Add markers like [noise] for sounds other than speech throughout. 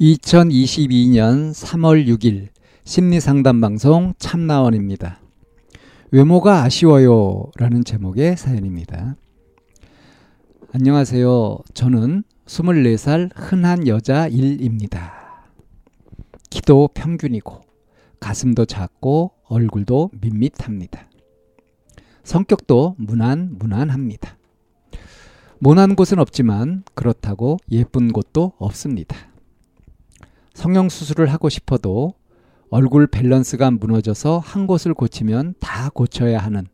2022년 3월 6일 심리상담 방송 참나원입니다. 외모가 아쉬워요 라는 제목의 사연입니다. 안녕하세요. 저는 24살 흔한 여자 1입니다. 키도 평균이고 가슴도 작고 얼굴도 밋밋합니다. 성격도 무난 무난합니다. 모난 곳은 없지만 그렇다고 예쁜 곳도 없습니다. 성형 수술을 하고 싶어도 얼굴 밸런스가 무너져서 한 곳을 고치면 다 고쳐야 하는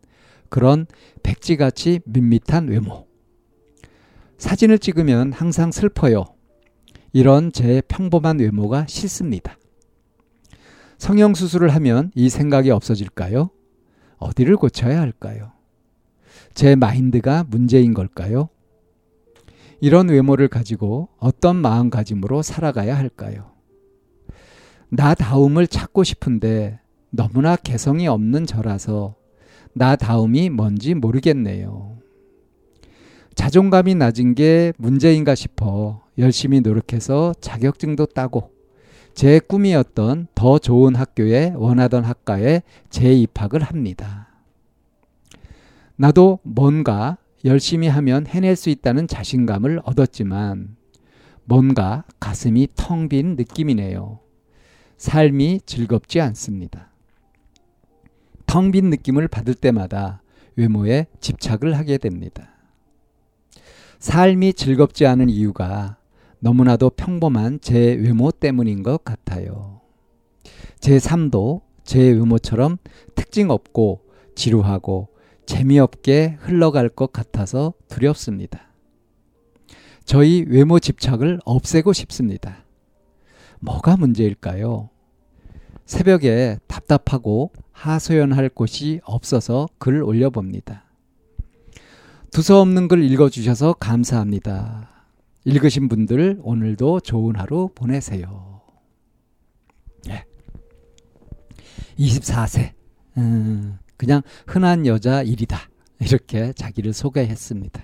그런 백지같이 밋밋한 외모. 사진을 찍으면 항상 슬퍼요. 이런 제 평범한 외모가 싫습니다. 성형 수술을 하면 이 생각이 없어질까요? 어디를 고쳐야 할까요? 제 마인드가 문제인 걸까요? 이런 외모를 가지고 어떤 마음가짐으로 살아가야 할까요? 나다움을 찾고 싶은데 너무나 개성이 없는 저라서 나다움이 뭔지 모르겠네요. 자존감이 낮은 게 문제인가 싶어 열심히 노력해서 자격증도 따고 제 꿈이었던 더 좋은 학교에 원하던 학과에 재입학을 합니다. 나도 뭔가 열심히 하면 해낼 수 있다는 자신감을 얻었지만 뭔가 가슴이 텅 빈 느낌이네요. 삶이 즐겁지 않습니다. 텅 빈 느낌을 받을 때마다 외모에 집착을 하게 됩니다. 삶이 즐겁지 않은 이유가 너무나도 평범한 제 외모 때문인 것 같아요. 제 삶도 제 외모처럼 특징 없고 지루하고 재미없게 흘러갈 것 같아서 두렵습니다. 저희 외모 집착을 없애고 싶습니다. 뭐가 문제일까요? 새벽에 답답하고 하소연할 곳이 없어서 글 올려봅니다. 두서없는 글 읽어주셔서 감사합니다. 읽으신 분들 오늘도 좋은 하루 보내세요. 네. 24세. 음, 그냥 흔한 여자 일이다. 이렇게 자기를 소개했습니다.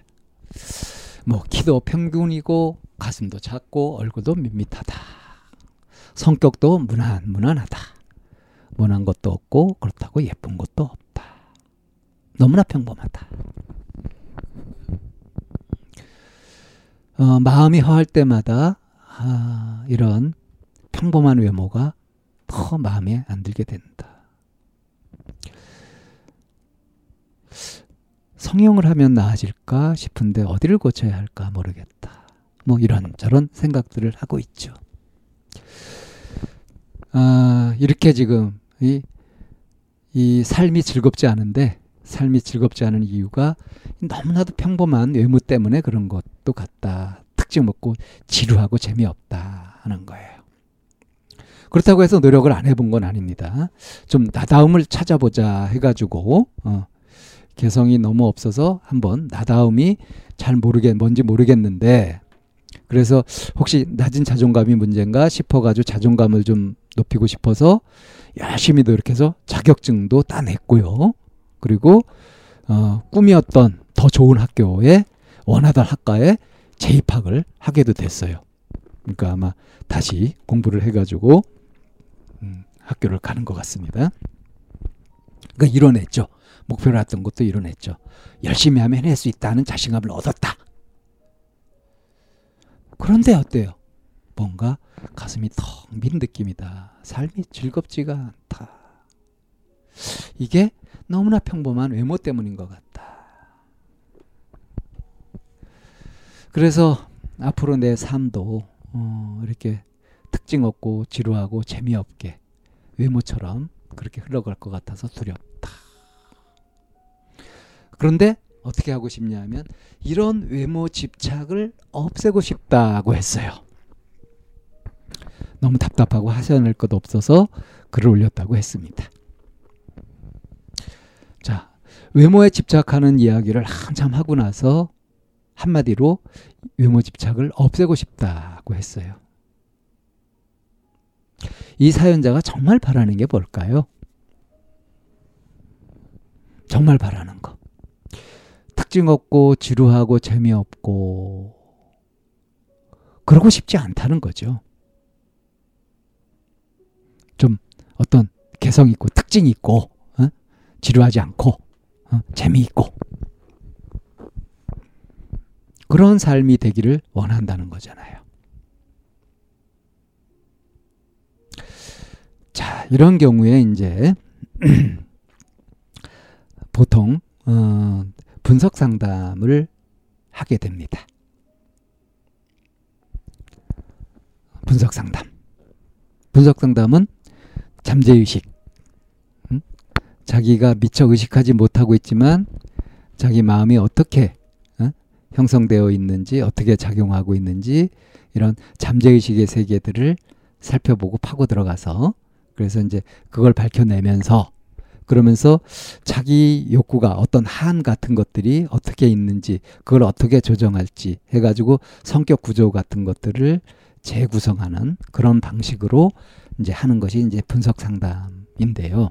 뭐 키도 평균이고 가슴도 작고 얼굴도 밋밋하다. 성격도 무난 무난하다. 무난 것도 없고 그렇다고 예쁜 것도 없다. 너무나 평범하다. 어, 마음이 허할 때마다 아, 이런 평범한 외모가 더 마음에 안 들게 된다. 성형을 하면 나아질까 싶은데 어디를 고쳐야 할까 모르겠다. 뭐 이런 저런 생각들을 하고 있죠. 아, 이렇게 지금 이, 이 삶이 즐겁지 않은데 삶이 즐겁지 않은 이유가 너무나도 평범한 외모 때문에 그런 것도 같다. 특징 먹고 지루하고 재미없다 하는 거예요. 그렇다고 해서 노력을 안 해본 건 아닙니다. 좀 나다움을 찾아보자 해가지고 어, 개성이 너무 없어서 한번 나다움이 잘 모르겠 뭔지 모르겠는데 그래서 혹시 낮은 자존감이 문제인가 싶어가지고 자존감을 좀 높이고 싶어서 열심히 노력해서 자격증도 따냈고요. 그리고 어, 꿈이었던 더 좋은 학교에 원하던 학과에 재입학을 하게도 됐어요. 그러니까 아마 다시 공부를 해가지고 음, 학교를 가는 것 같습니다. 그러니까 이뤄냈죠. 목표를 했던 것도 이뤄냈죠. 열심히 하면 해낼 수 있다는 자신감을 얻었다. 그런데 어때요? 뭔가 가슴이 텅빈 느낌이다. 삶이 즐겁지가 않다. 이게 너무나 평범한 외모 때문인 것 같다. 그래서 앞으로 내 삶도 어, 이렇게 특징 없고 지루하고 재미없게 외모처럼 그렇게 흘러갈 것 같아서 두렵다. 그런데 어떻게 하고 싶냐면 이런 외모 집착을 없애고 싶다고 했어요. 너무 답답하고 하셔낼 것 없어서 글을 올렸다고 했습니다. 자, 외모에 집착하는 이야기를 한참 하고 나서 한마디로 외모 집착을 없애고 싶다고 했어요. 이 사연자가 정말 바라는 게 뭘까요? 정말 바라는 거. 특징 없고 지루하고 재미없고 그러고 싶지 않다는 거죠. 좀 어떤 개성 있고 특징 있고 어? 지루하지 않고 어? 재미있고 그런 삶이 되기를 원한다는 거잖아요. 자, 이런 경우에 이제 [clears throat] 보통 어, 분석 상담을 하게 됩니다. 분석 상담. 분석 상담은 잠재의식. 음? 자기가 미처 의식하지 못하고 있지만 자기 마음이 어떻게 어? 형성되어 있는지, 어떻게 작용하고 있는지 이런 잠재의식의 세계들을 살펴보고 파고 들어가서 그래서 이제 그걸 밝혀내면서 그러면서 자기 욕구가 어떤 한 같은 것들이 어떻게 있는지 그걸 어떻게 조정할지 해가지고 성격 구조 같은 것들을 재구성하는 그런 방식으로 이제 하는 것이 이제 분석 상담인데요.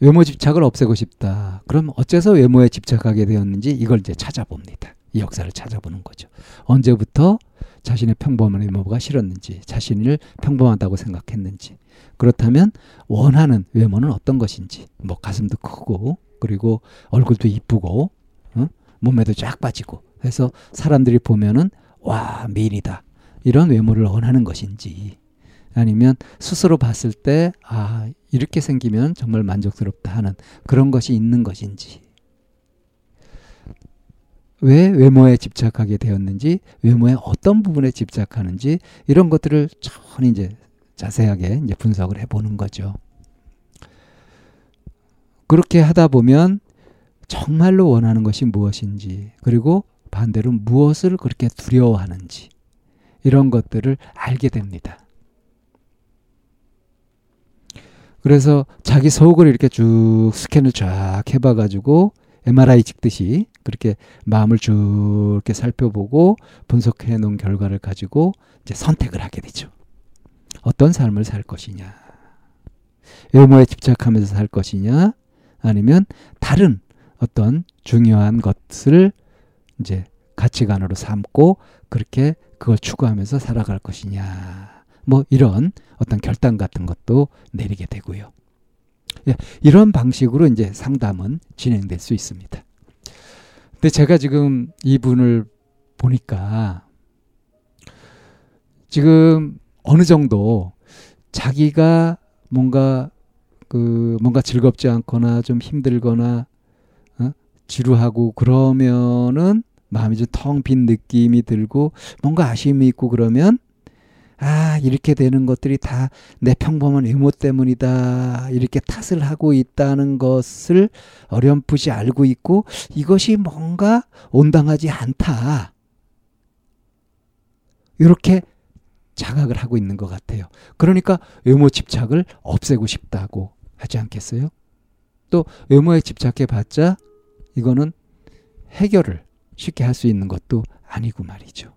외모 집착을 없애고 싶다. 그럼 어째서 외모에 집착하게 되었는지 이걸 이제 찾아봅니다. 이 역사를 찾아보는 거죠. 언제부터 자신의 평범한 외모가 싫었는지, 자신을 평범하다고 생각했는지, 그렇다면 원하는 외모는 어떤 것인지, 뭐 가슴도 크고, 그리고 얼굴도 이쁘고, 어? 몸매도 쫙 빠지고, 해서 사람들이 보면은 와 미인이다 이런 외모를 원하는 것인지, 아니면 스스로 봤을 때 아 이렇게 생기면 정말 만족스럽다 하는 그런 것이 있는 것인지. 왜 외모에 집착하게 되었는지, 외모의 어떤 부분에 집착하는지 이런 것들을 천히 이제 자세하게 이제 분석을 해보는 거죠. 그렇게 하다 보면 정말로 원하는 것이 무엇인지, 그리고 반대로 무엇을 그렇게 두려워하는지 이런 것들을 알게 됩니다. 그래서 자기 속을 이렇게 쭉 스캔을 쫙 해봐가지고 MRI 찍듯이 그렇게 마음을 쭉 이렇게 살펴보고 분석해 놓은 결과를 가지고 이제 선택을 하게 되죠. 어떤 삶을 살 것이냐. 외모에 집착하면서 살 것이냐. 아니면 다른 어떤 중요한 것을 이제 가치관으로 삼고 그렇게 그걸 추구하면서 살아갈 것이냐. 뭐 이런 어떤 결단 같은 것도 내리게 되고요. 예, 이런 방식으로 이제 상담은 진행될 수 있습니다. 근데 제가 지금 이분을 보니까 지금 어느 정도 자기가 뭔가 그 뭔가 즐겁지 않거나 좀 힘들거나 어? 지루하고 그러면은 마음이 좀 텅 빈 느낌이 들고 뭔가 아쉬움이 있고 그러면 아, 이렇게 되는 것들이 다 내 평범한 외모 때문이다. 이렇게 탓을 하고 있다는 것을 어렴풋이 알고 있고 이것이 뭔가 온당하지 않다. 이렇게 자각을 하고 있는 것 같아요. 그러니까 외모 집착을 없애고 싶다고 하지 않겠어요? 또 외모에 집착해 봤자 이거는 해결을 쉽게 할 수 있는 것도 아니고 말이죠.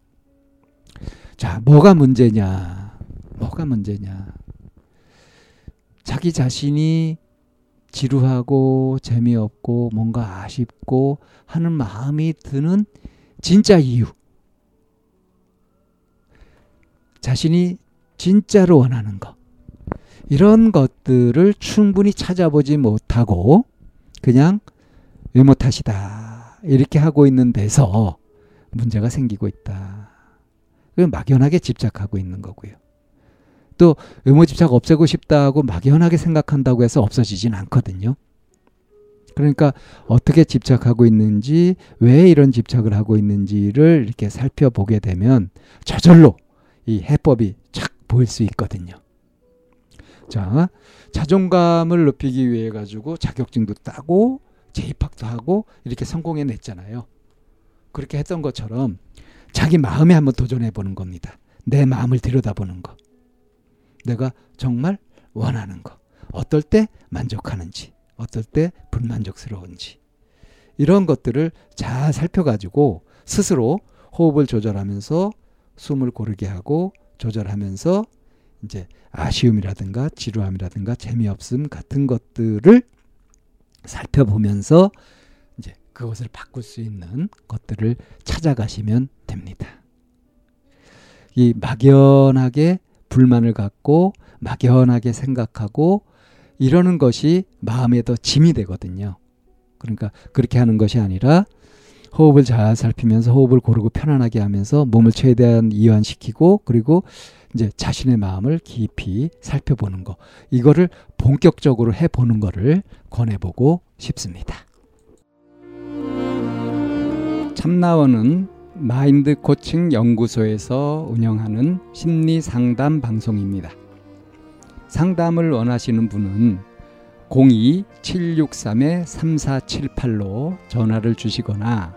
자, 뭐가 문제냐? 뭐가 문제냐? 자기 자신이 지루하고 재미없고 뭔가 아쉽고 하는 마음이 드는 진짜 이유. 자신이 진짜로 원하는 것. 이런 것들을 충분히 찾아보지 못하고 그냥 외모 탓이다. 이렇게 하고 있는 데서 문제가 생기고 있다. 막연하게 집착하고 있는 거고요. 또 외모 집착 없애고 싶다고 막연하게 생각한다고 해서 없어지진 않거든요. 그러니까 어떻게 집착하고 있는지, 왜 이런 집착을 하고 있는지를 이렇게 살펴보게 되면 저절로 이 해법이 착 보일 수 있거든요. 자, 자존감을 높이기 위해 가지고 자격증도 따고 재입학도 하고 이렇게 성공해냈잖아요. 그렇게 했던 것처럼 자기 마음에 한번 도전해 보는 겁니다. 내 마음을 들여다보는 거. 내가 정말 원하는 거. 어떨 때 만족하는지, 어떨 때 불만족스러운지. 이런 것들을 잘 살펴가지고 스스로 호흡을 조절하면서 숨을 고르게 하고 조절하면서 이제 아쉬움이라든가 지루함이라든가 재미없음 같은 것들을 살펴보면서 이제 그것을 바꿀 수 있는 것들을 찾아가시면 됩니다. 이 막연하게 불만을 갖고 막연하게 생각하고 이러는 것이 마음에 더 짐이 되거든요. 그러니까 그렇게 하는 것이 아니라 호흡을 잘 살피면서 호흡을 고르고 편안하게 하면서 몸을 최대한 이완시키고 그리고 이제 자신의 마음을 깊이 살펴보는 거 이거를 본격적으로 해보는 거를 권해보고 싶습니다. 참나원은 마인드 코칭 연구소에서 운영하는 심리 상담 방송입니다. 상담을 원하시는 분은 02-763-3478로 전화를 주시거나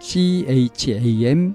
chamna-one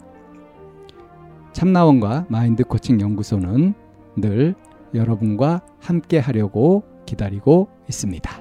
참나원과 마인드 코칭 연구소는 늘 여러분과 함께 하려고 기다리고 있습니다.